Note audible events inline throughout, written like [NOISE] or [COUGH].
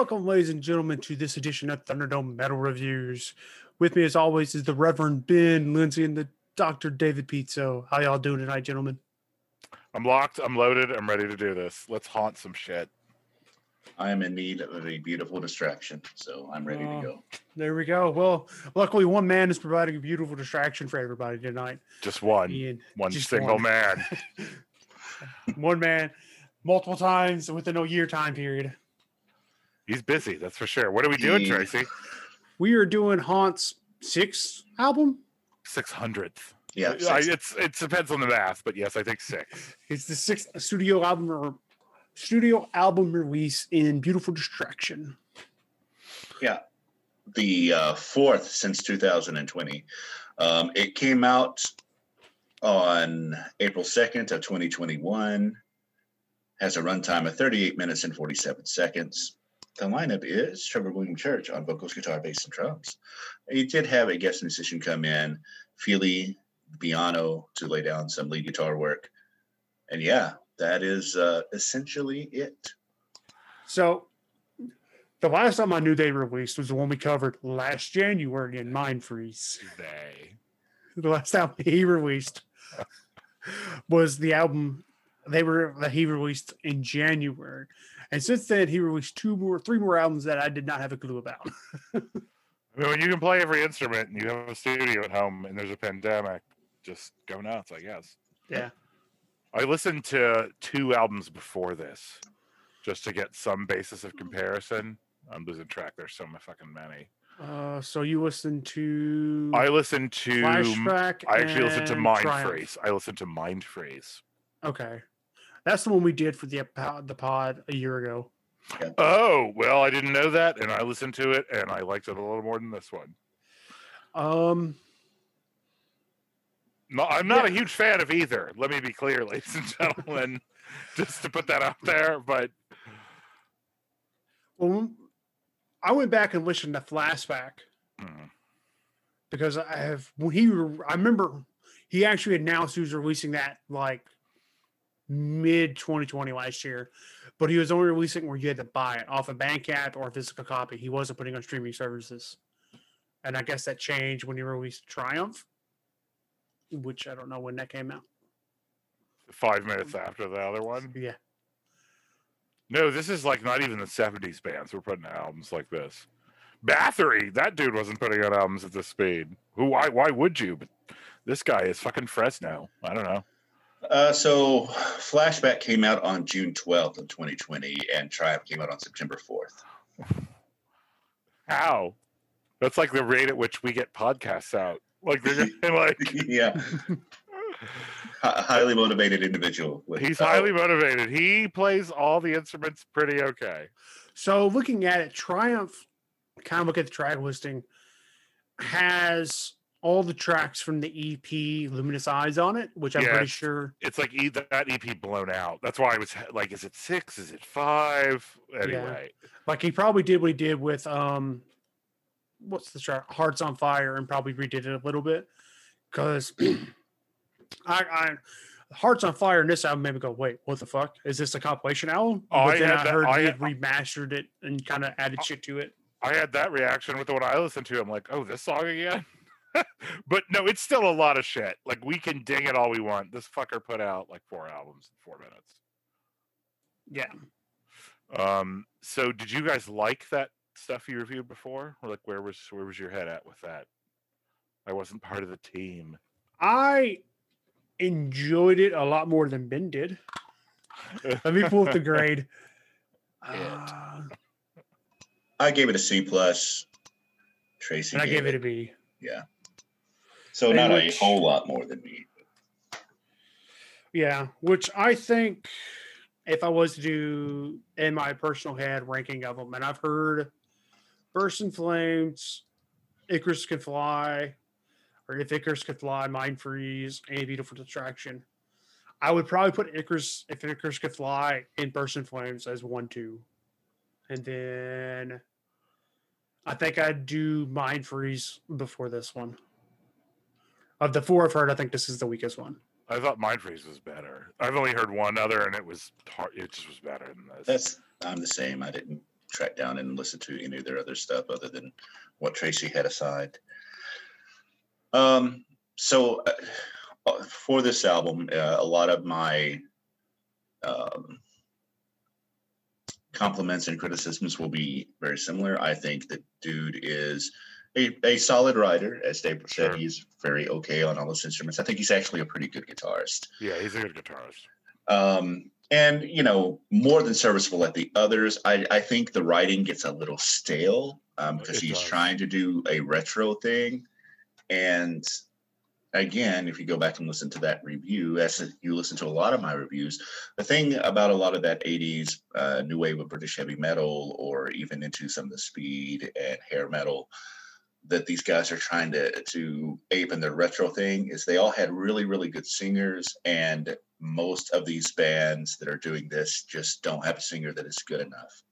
Welcome, ladies and gentlemen, to this edition of Thunderdome Metal Reviews. With me, as always, is the Reverend Ben Lindsay and the Dr. David Pizzo. How y'all doing tonight, gentlemen? I'm locked. I'm loaded. I'm ready to do this. Let's haunt some shit. I am in need of a beautiful distraction, so I'm ready Oh. to go. There we go. Well, luckily, one man is providing a beautiful distraction for everybody tonight. Just one, Ian, one just single one. man. [LAUGHS] one man, multiple times within a year time period. He's busy. That's for sure. What are we doing, Tracy? We are doing Haunt's sixth album. Six hundredth. Yeah, I, it's it depends on the math, but yes, I think six. It's the sixth studio album or studio album release in Beautiful Distraction. Yeah, the uh, fourth since 2020. Um, it came out on April 2nd of 2021. Has a runtime of 38 minutes and 47 seconds. The lineup is Trevor William Church on vocals, guitar, bass, and drums. He did have a guest musician come in, Feely Biano, to lay down some lead guitar work. And yeah, that is uh, essentially it. So the last time I knew they released was the one we covered last January in Mind Freeze. They. The last time he released was the album they were that he released in January. And since then he released two more three more albums that I did not have a clue about. [LAUGHS] I mean, when you can play every instrument and you have a studio at home and there's a pandemic, just go nuts, I guess. Yeah. I listened to two albums before this just to get some basis of comparison. I'm losing track. There's so many fucking many. Uh so you listened to I listened to Flashback. I actually listened to Mind Triumph. Phrase. I listened to Mind Phrase. Okay. That's the one we did for the pod, the pod a year ago. Oh, well, I didn't know that, and I listened to it, and I liked it a little more than this one. Um No, I'm not a huge fan of either. Let me be clear, [LAUGHS] ladies and gentlemen, [LAUGHS] just to put that out there. But well I went back and listened to Flashback mm, because I have when he I remember he actually announced he was releasing that like mid 2020 last year, but he was only releasing where you had to buy it off a bank app or a physical copy. He wasn't putting on streaming services, and I guess that changed when he released Triumph, which I don't know when that came out. five minutes after the other one. Yeah, No, this is like not even the 70s bands were putting out albums like this. Bathory, that dude wasn't putting out albums at this speed. Who? Why? Why would you? But this guy is fucking Fresno. I don't know. Uh, so Flashback came out on June 12th of 2020, and Triumph came out on September 4th. How? That's like the rate at which we get podcasts out. Like they're just [LAUGHS] like yeah, Hi- highly motivated individual. with, he's uh, highly motivated. He plays all the instruments pretty okay. So looking at it, Triumph, kind of look at the track listing, has all the tracks from the EP Luminous Eyes on it, which I'm pretty Yes. sure. It's like e- that EP blown out. That's why I was like, is it six? Is it five? Anyway, Like he probably did what he did with um, what's the track? Hearts on Fire, and probably redid it a little bit because [CLEARS THROAT] I, I Hearts on Fire and this album made me go, wait, what the fuck? Is this a compilation album? Oh, but I then had I that- heard I he had- remastered it and kind of added shit to it. I had that reaction with the one I listened to. I'm like, oh, this song again. [LAUGHS] but no, it's still a lot of shit. Like we can ding it all we want. This fucker put out like four albums in four minutes. Yeah. Um, so did you guys like that stuff you reviewed before? Or like where was where was your head at with that? I wasn't part of the team. I enjoyed it a lot more than Ben did. Let me pull up the [LAUGHS] grade. Uh, I gave it a C plus. Tracy, and I gave it a it. B. So not which- a whole lot more than me. Yeah, which I think if I was to do in my personal head ranking of them, and I've heard Burst in Flames, Icarus Can Fly, or If Icarus Could Fly, Mind Freeze, and Beautiful Distraction. I would probably put Icarus, If Icarus Could Fly, in Burst in Flames as one, two. And then I think I'd do Mind Freeze before this one. Of the four I've heard, I think this is the weakest one. I thought Mind Freeze was better. I've only heard one other, and it was hard. It just was better than this. That's I'm the same. I didn't track down and listen to any of their other stuff other than what Tracy had aside. Um, so uh, for this album, uh, a lot of my um, compliments and criticisms will be very similar. I think that dude is a, a solid writer. As Dave said, Sure. he's very okay on all those instruments. I think he's actually a pretty good guitarist. Yeah, he's a good guitarist. Um, and you know, more than serviceable at the others. I, I think the writing gets a little stale um, because It he's does. trying to do a retro thing. And again, if you go back and listen to that review, as you listen to a lot of my reviews, the thing about a lot of that 80s uh, new wave of British heavy metal, or even into some of the speed and hair metal that these guys are trying to to ape in their retro thing is they all had really really good singers and most of these bands that are doing this just don't have a singer that is good enough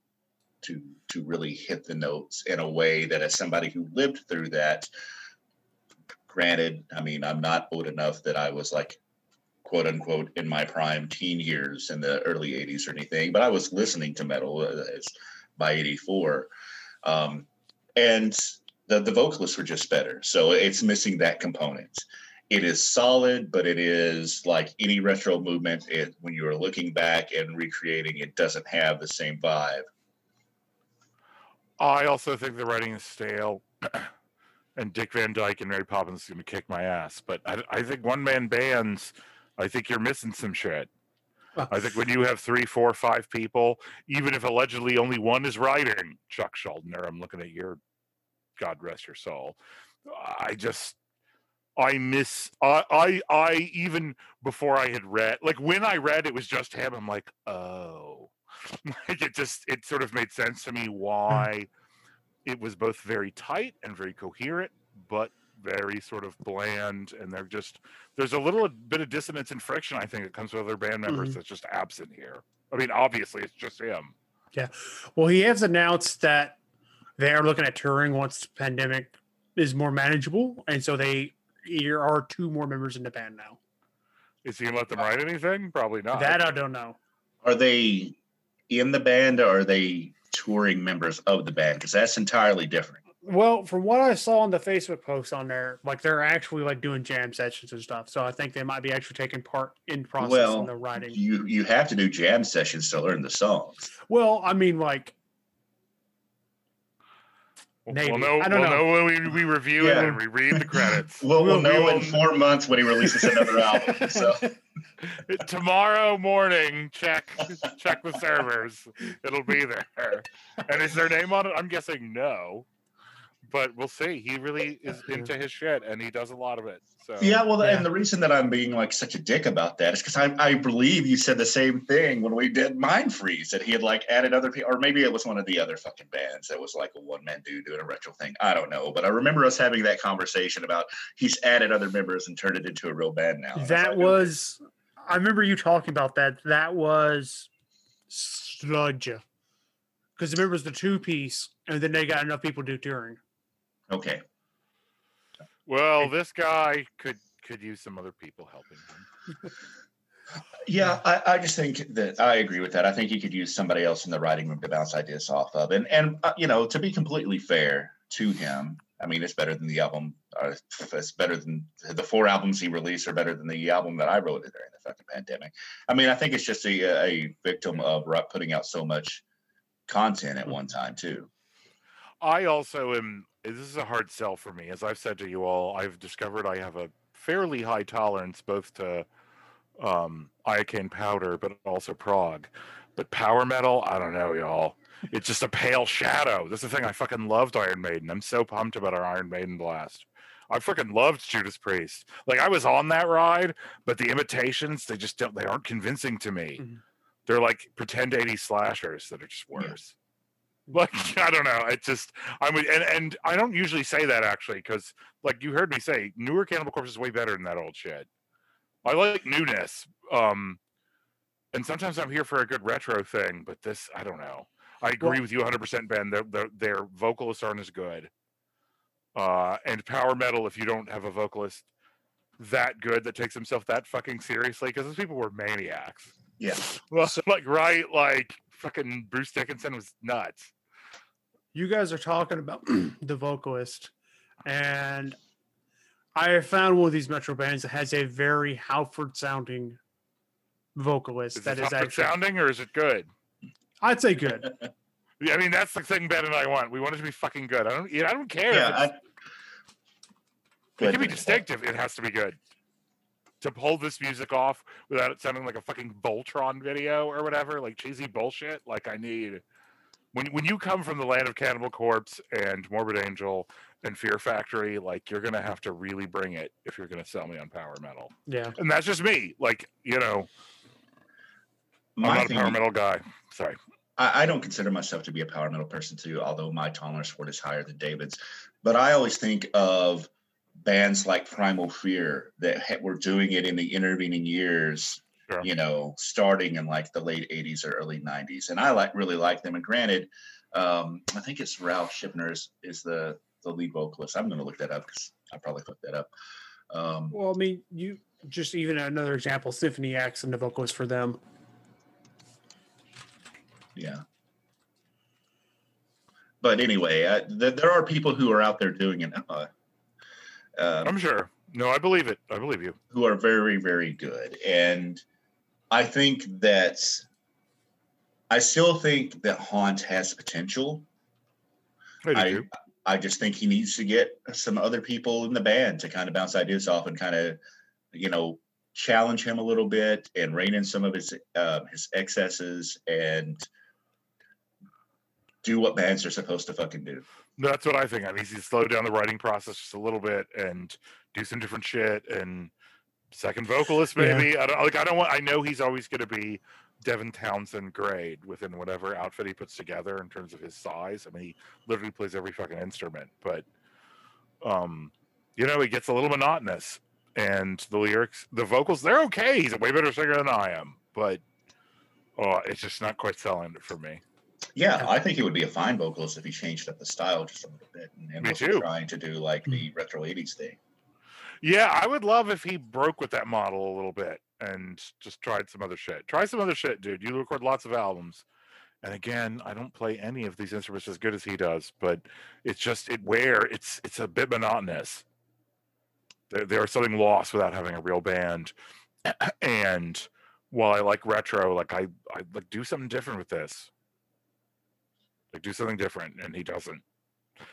to to really hit the notes in a way that as somebody who lived through that granted i mean i'm not old enough that i was like quote unquote in my prime teen years in the early 80s or anything but i was listening to metal uh, as by 84 um, and the, the vocalists were just better so it's missing that component it is solid but it is like any retro movement it when you are looking back and recreating it doesn't have the same vibe I also think the writing is stale, [CLEARS THROAT] and Dick Van Dyke and Mary Poppins is going to kick my ass. But I, I think one man bands, I think you're missing some shit. I think when you have three, four, five people, even if allegedly only one is writing, Chuck Schuldiner, I'm looking at your, God rest your soul. I just, I miss, I, I, I even before I had read, like when I read it was just him, I'm like, oh, [LAUGHS] like it just, it sort of made sense to me why it was both very tight and very coherent, but very sort of bland. And they're just, there's a little bit of dissonance and friction, I think, it comes with other band members Mhm. that's just absent here. I mean, obviously, it's just him. Yeah. Well, he has announced that they are looking at touring once the pandemic is more manageable, and so they there are two more members in the band now. Is he gonna let them write anything? Probably not. That I don't know. are they in the band or are they touring members of the band because that's entirely different Well, from what I saw on the Facebook post on there, like they're actually like doing jam sessions and stuff. So I think they might be actually taking part in process Well, in the writing. you you have to do jam sessions to learn the songs Well, I mean, like We'll- maybe. We'll know, I don't we'll know. know when we, we review Yeah. it and we read the credits. [LAUGHS] we'll, we'll We'll- know we'll- in four months when he releases another [LAUGHS] album so [LAUGHS] Tomorrow morning, check check the servers. It'll be there. And is their name on it? I'm guessing no. But we'll see. He really is into his shit and he does a lot of it. So yeah well Yeah. and the reason that i'm being like such a dick about that is because I, I believe you said the same thing when we did mind freeze that he had like added other people or maybe it was one of the other fucking bands that was like a one-man dude doing a retro thing i don't know but i remember us having that conversation about he's added other members and turned it into a real band now And I that like, was. I remember you talking about that. That was Sludge. Because remember, it was the two piece, and then they got enough people to do touring. Okay well, this guy could could use some other people helping him. Yeah, I, I just think that I agree with that. I think he could use somebody else in the writing room to bounce ideas off of, and and uh, you know, to be completely fair to him, I mean, it's better than the album. Uh, it's better than the four albums he released are better than the album that I wrote during the fucking pandemic. I mean, I think it's just a, a victim of putting out so much content at one time too. I also am. This is a hard sell for me, as I've said to you all. I've discovered I have a fairly high tolerance both to um, iocane powder, but also prog. But power metal, I don't know, y'all. It's just a pale shadow. That's the thing. I fucking loved Iron Maiden. I'm so pumped about our Iron Maiden blast. I fucking loved Judas Priest. Like I was on that ride, but the imitations, they just don't. They aren't convincing to me. Mhm. They're like pretend 80 slashers that are just Yeah. Like [LAUGHS] I don't know. It just I'm and and I don't usually say that actually because like you heard me say, newer Cannibal Corpse is way better than that old shit. I like newness. Um, and sometimes I'm here for a good retro thing, but this I don't know. I agree Well- with you 100, percent Ben. Their, their their vocalists aren't as good. Uh, and power metal, if you don't have a vocalist that good that takes himself that fucking seriously, because those people were maniacs. Yeah. [LAUGHS] Well, so, like right, like fucking Bruce Dickinson was nuts. You guys are talking about [CLEARS THROAT] the vocalist, and I found one of these Metro bands that has a very Halford sounding vocalist Is that it is tough actually, sounding or is it good? I'd say good. [LAUGHS] Yeah, I mean that's the thing Ben and I want. We want it to be fucking good. I don't. I don't care. Yeah, I, it can be distinctive. It has to be good. To pull this music off without it sounding like a fucking Voltron video or whatever, like cheesy bullshit. Like I need when when you come from the land of Cannibal Corpse and Morbid Angel and Fear Factory, like you're gonna have to really bring it if you're gonna sell me on power metal. Yeah. And that's just me. Like you know, I'm not a power metal guy. Sorry. I, I don't consider myself to be a power metal person too, although my tolerance for it is higher than David's. But I always think of bands like Primal Fear that ha- were doing it in the intervening years, Sure. you know, starting in like the late 80s or early 90s. And I like really like them. And granted, um, I think it's Ralf Scheepers is, is the, the lead vocalist. I'm going to look that up because I probably looked that up. Um, Well, I mean, you just even another example, Symphony X and the vocalist for them. yeah. But anyway, uh, th- there are people who are out there doing it. Uh, uh, I'm sure. No, I believe it. I believe you. who are very, very good. And I think that I still think that Haunt has potential. I do. I. I just think he needs to get some other people in the band to kind of bounce ideas off and kind of, you know, challenge him a little bit and rein in some of his uh, his excesses and do what bands are supposed to fucking do. That's what I think. I need to slow down the writing process just a little bit and do some different shit and second vocalist Yeah. maybe. I don't like. I don't want. I know he's always going to be Devin Townsend grade within whatever outfit he puts together in terms of his size. I mean, he literally plays every fucking instrument, but um, you know, it gets a little monotonous. And the lyrics, the vocals, they're okay. He's a way better singer than I am, but oh, it's just not quite selling it for me. Yeah, I think he would be a fine vocalist if he changed up the style just a little bit and, and Me wasn't too. trying to do like the retro 80s thing. Yeah, I would love if he broke with that model a little bit and just tried some other shit. Try some other shit, dude. You record lots of albums. And again, I don't play any of these instruments as good as he does, but it's just it where it's it's a bit monotonous. There, there's something lost without having a real band. [CLEARS THROAT] And while I like retro, like I I like do something different with this. Like do something different, and he doesn't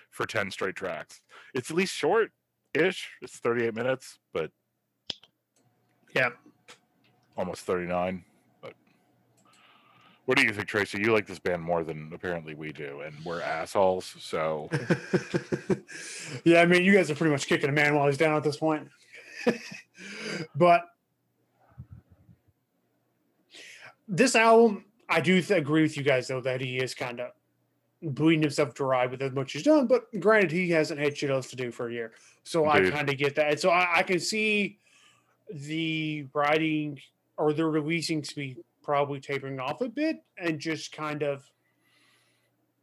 for 10 straight tracks. It's at least short ish. It's 38 minutes, but Yeah. almost 39. But what do you think, Tracy? You like this band more than apparently we do, and we're assholes. So [LAUGHS] yeah, I mean, you guys are pretty much kicking a man while he's down at this point. [LAUGHS] but this album, I do th- agree with you guys though that he is kind of bleeding himself dry with as much as done. But granted, he hasn't had shit else to do for a year, so I kind of get that. And so I, I can see the writing or the releasing speed probably tapering off a bit and just kind of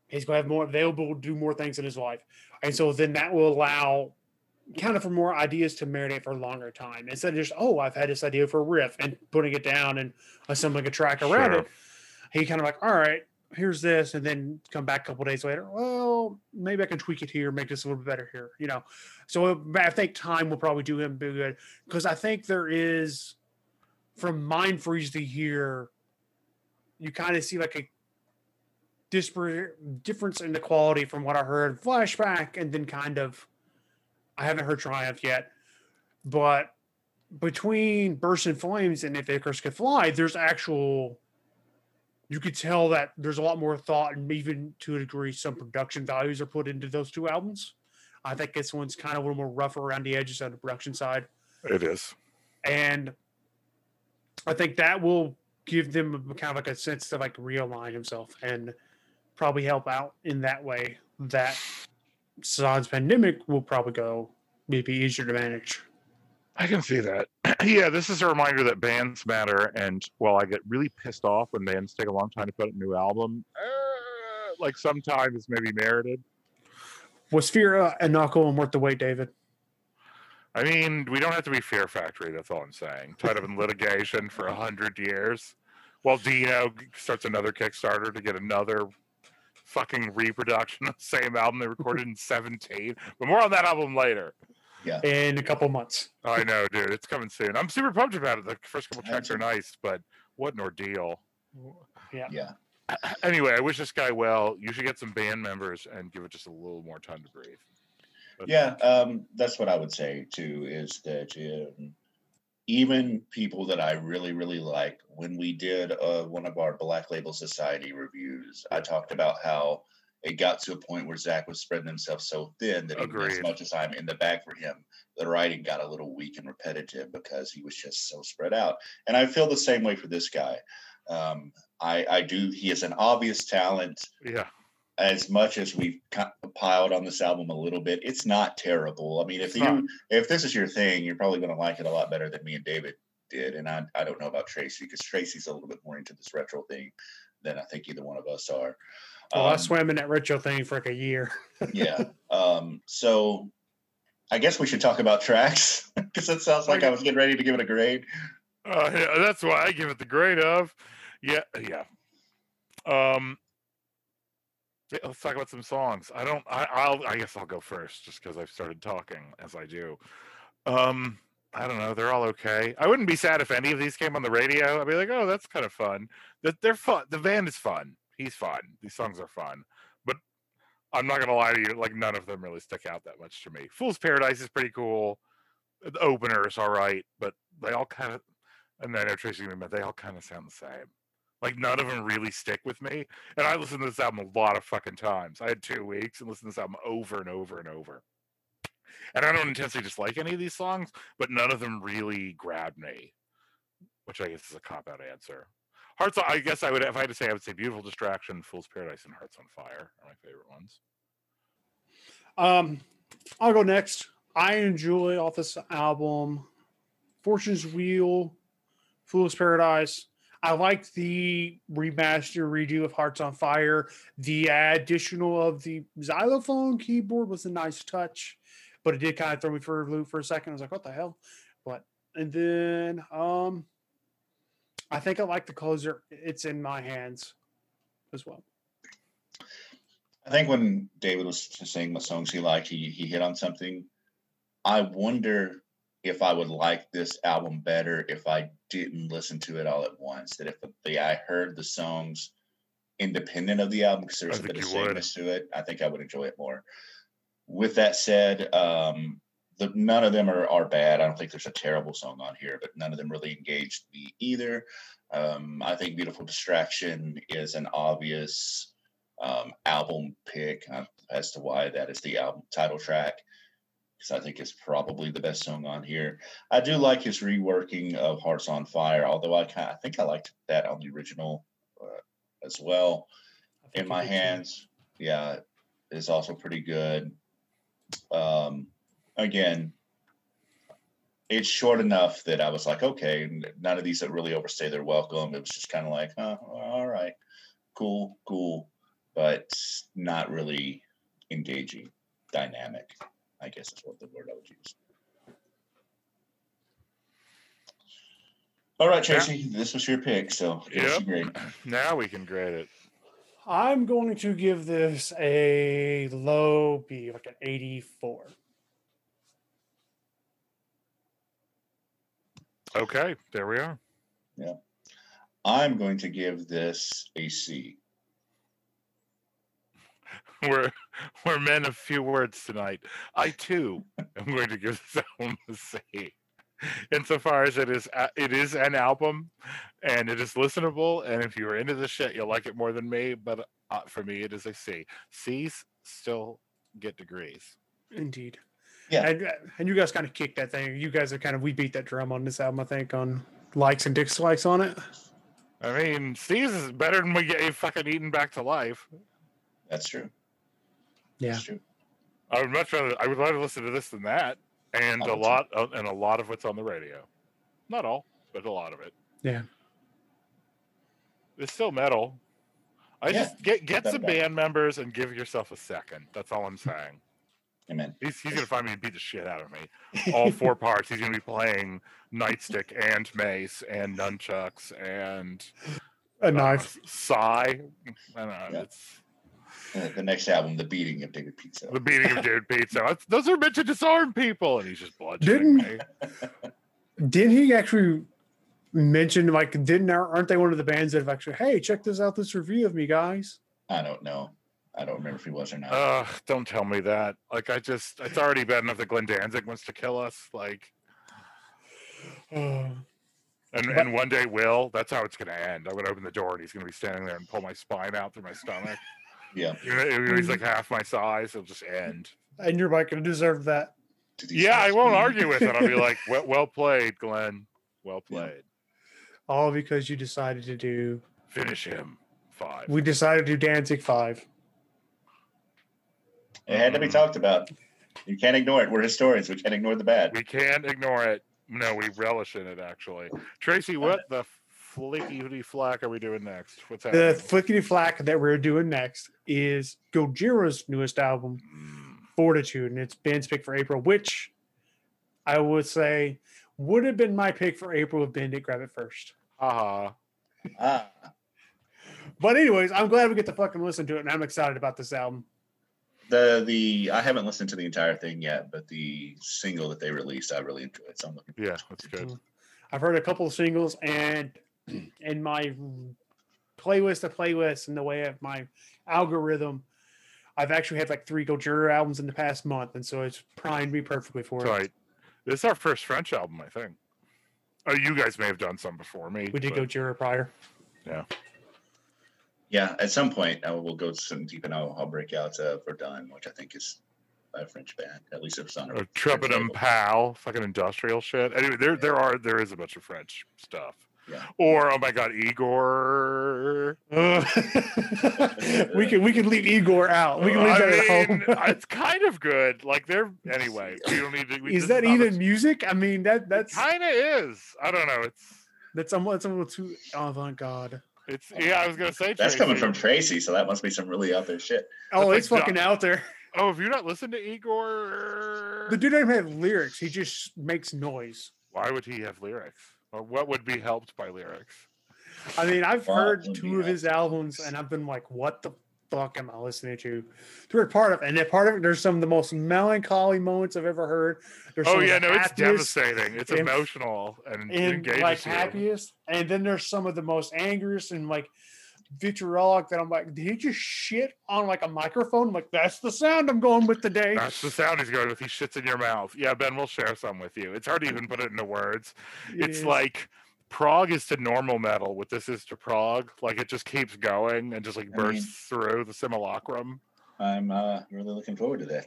he's going to have more available to do more things in his life and so then that will allow kind of for more ideas to marinate for a longer time instead of just oh i've had this idea for a riff and putting it down and assembling a track around Sure. it he kind of like all right here's this and then come back a couple days later well maybe i can tweak it here make this a little bit better here you know? So uh, i think time will probably do him good because i think there is from mind freeze to here you kind of see like a disparate difference in the quality from what I heard flashback and then kind of I haven't heard Triumph yet, but between Burst in Flames and If Icarus Could Fly, there's actual you could tell that there's a lot more thought and even to a degree some production values are put into those two albums. I think this one's kind of a little more rough around the edges on the production side. it is. And I think that will give them kind of like a sense to like realign himself and probably help out in that way. That Sans pandemic will probably go maybe easier to manage. I can see that. [CLEARS THROAT] yeah, this is a reminder that bands matter. And while I get really pissed off when bands take a long time to put out a new album, uh, like sometimes maybe merited. Was Fear uh, Inoculum worth the wait, David? I mean, we don't have to be Fear Factory. That's all I'm saying. Tied up in litigation for a hundred years, while Dino starts another Kickstarter to get another fucking reproduction of the same album they recorded in 17. But more on that album later. In a couple months. I know, dude. It's coming soon. I'm super pumped about it. The first couple tracks are nice, but what an ordeal. Yeah. [CLEARS THROAT] Anyway, I wish this guy well. You should get some band members and give it just a little more time to breathe. But- Yeah, um, that's what I would say too. Is that um, even people that I really, really like, when we did uh, one of our Black Label Society reviews, I talked about how it got to a point where Zakk was spreading himself so thin that even as much as I'm in the back for him, the writing got a little weak and repetitive because he was just so spread out. And I feel the same way for this guy. Um, I, I do. He is an obvious talent Yeah. as much as we've piled on this album a little bit, it's not terrible. I mean, if It's you not. if this is your thing, you're probably going to like it a lot better than me and David did. And I I don't know about Tracy because Tracy's a little bit more into this retro thing than I think either one of us are. Well, I Um, swam in that retro thing for like a year. [LAUGHS] yeah. Um, so I guess we should talk about tracks [LAUGHS] because it sounds like I was getting ready to give it a grade. Uh, yeah, that's why I give it the grade of. Yeah, yeah. Um, yeah, let's talk about some songs. I don't. I, I'll. I guess I'll go first, just because I've started talking as I do. Um, I don't know. They're all okay. I wouldn't be sad if any of these came on the radio. I'd be like, oh, that's kind of fun. That they're fun. The band is fun. He's fun. These songs are fun. But I'm not gonna lie to you. Like none of them really stick out that much to me. Fool's Paradise is pretty cool. The opener is all right, but they all kind of. And then I know Tracy but they all kind of sound the same. Like none of them really stick with me. And I listened to this album a lot of fucking times. I had two weeks and listened to this album over and over and over. And I don't intensely dislike any of these songs, but none of them really grabbed me, which I guess is a cop out answer. Hearts, I guess I would, if I had to say, I would say Beautiful Distraction, Fool's Paradise, and Hearts on Fire are my favorite ones. Um, I'll go next. I enjoy off this album, Fortune's Wheel, Fool's Paradise. I liked the remaster redo of Hearts on Fire. The additional of the xylophone keyboard was a nice touch, but it did kind of throw me for a loop for a second. I was like, what the hell? But and then um I think I like the closer. It's in my hands as well. I think when David was saying what songs he liked, he he hit on something. I wonder if I would like this album better if I didn't listen to it all at once. That if the, I heard the songs independent of the album because there's a bit of you would. sameness to it, I think I would enjoy it more. With that said, um, the, none of them are, are bad. I don't think there's a terrible song on here, but none of them really engaged me either. Um, I think "Beautiful Distraction" is an obvious um, album pick uh, as to why that is the album title track because I think it's probably the best song on here. I do like his reworking of Hearts on Fire, although I kind I think I liked that on the original uh, as well. In my hands, yeah, is also pretty good. Um, again, it's short enough that I was like, okay, none of these that really overstay their welcome. It was just kind of like, oh, all right, cool, cool, but not really engaging, dynamic. I guess is what the word I would use. All right, Yeah. Tracy, this was your pick, so give Yep. a. [CLEARS THROAT] Now we can grade it. I'm going to give this a low B, like an 84. Okay, there we are. Yeah. I'm going to give this a C. [LAUGHS] We're we're men of few words tonight. I too [LAUGHS] am going to give this album a C. Insofar as it is, it is an album, and it is listenable. And if you're into the shit, you'll like it more than me. But uh, for me, it is a C. C's still get degrees. Indeed. Yeah. And, uh, and you guys kind of kicked that thing. You guys are kind of, we beat that drum on this album, I think, on likes and dislikes on it. I mean, C's is better than we get you fucking eaten back to life. That's true. Yeah. That's true. I would much rather. I would rather listen to this than that, and I a would too. lot of, and a lot of what's on the radio. Not all, but a lot of it. Yeah. It's still metal. I Yeah, just get get some band members and give yourself a second. That's all I'm saying. Amen. He's, he's gonna find me and beat the shit out of me. [LAUGHS] All four parts. He's gonna be playing nightstick and mace and nunchucks and A uh, knife. Sigh. I don't know. Yeah. It's the next album, The Beating of David Pizza. The beating of David Pizza. [LAUGHS] Those are meant to disarm people, and he's just bludgeoning Didn't- me. [LAUGHS] Didn't he actually mention like didn't aren't they one of the bands that have actually hey check this out this review of me guys? I don't know. I don't remember if he was or not. Ugh, don't tell me that. Like, I just, it's already bad enough that Glenn Danzig wants to kill us. Like, Uh, [SIGHS] and, But- and one day will. That's how it's going to end. I'm going to open the door and he's going to be standing there and pull my spine out through my stomach. [LAUGHS] yeah. Even though- he's like half my size. It'll just end. and you're like gonna deserve that. Yeah, I won't argue with it. I'll be [LAUGHS] like, well, well played, Glenn. Well Yeah. played. All because you decided to do Finish him. Five. we decided to do Danzig five. It had to be talked about. You can't ignore it. We're historians. We can't ignore the bad. We can't ignore it. No, we relish in it, actually. Tracy, what the flicky flack are we doing next? What's that? The happening? flickety flack that we're doing next is Gojira's newest album, Mm, Fortitude, and it's Ben's pick for April, which I would say would have been my pick for April if Ben didn't grab it first. haha. Ah, But anyways, I'm glad we get to fucking listen to it, and I'm excited about this album. The the I haven't listened to the entire thing yet, but the single that they released, I really enjoyed. So I'm looking. Yeah, that's good. I've heard a couple of singles, and in my playlist of playlists and the way of my algorithm, I've actually had like three Gojira albums in the past month, and so it's primed me perfectly for it. Right. This is our first French album, I think. Oh, you guys may have done some before me. We did but- Gojira prior. Yeah, at some point I will go some deep and I'll, I'll break out uh, Verdun, which I think is by a French band. At least it was on a Uh, Treponem Pal, fucking industrial shit. Anyway, there there are there is a bunch of French stuff. Yeah. Or oh my god, Igorrr. Uh, [LAUGHS] [LAUGHS] we can we can leave Igorrr out. We can leave I that at home. [LAUGHS] it's kind of good. Like they're anyway. We don't need to. We, Is that even music? I mean that that's Kind of is. I don't know. It's that's somewhat it's a little too avant garde. It's. Oh, yeah, I was gonna say. That's coming from Tracy, so that must be some really out there shit. Oh, like it's fucking out there. Oh, have you're not listened to Igorrr? The dude doesn't have lyrics. He just makes noise. Why would he have lyrics? Or what would be helped by lyrics? I mean, I've Well, heard two of his albums, and I've been like, "What the fuck am I listening to?" To a part of, and that part of it, there's some of the most melancholy moments I've ever heard. There's Oh yeah, no, it's devastating. It's and- emotional and and like you. happiest, and then there's some of the most angriest and like vitriolic that I'm like, did he just shit on like a microphone? I'm like, that's the sound I'm going with today. That's the sound he's going with. He shits in your mouth. Yeah, Ben, we'll share some with you. It's hard to even put it into words. It it's is. like prog is to normal metal. What this is to prog, like it just keeps going and just like I mean- bursts through the simulacrum. I'm uh, really looking forward to that.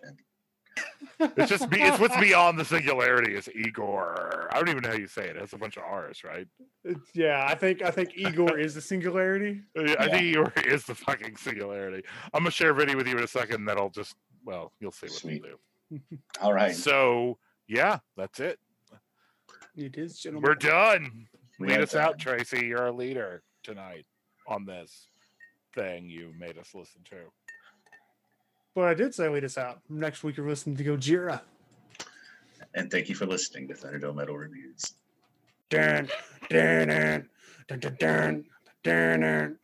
It's just be, it's what's [LAUGHS] beyond the singularity is Igorrr. I don't even know how you say it. It has a bunch of R's, right? It's- yeah, I think I think Igorrr is the singularity. [LAUGHS] Uh, I Yeah. think Igorrr is the fucking singularity. I'm gonna share a video with you in a second that'll just well, you'll see what Sweet. we'll do. All right, So yeah, that's it. It is, gentlemen. We're done. We Lead are us out. Tracy. You're our leader tonight on this thing you made us listen to. But I did say lead us out. Next week you're listening to Gojira. and thank you for listening to Thunderdome Metal Reviews. Dun, dun, dun, dun, dun, dun, dun, dun.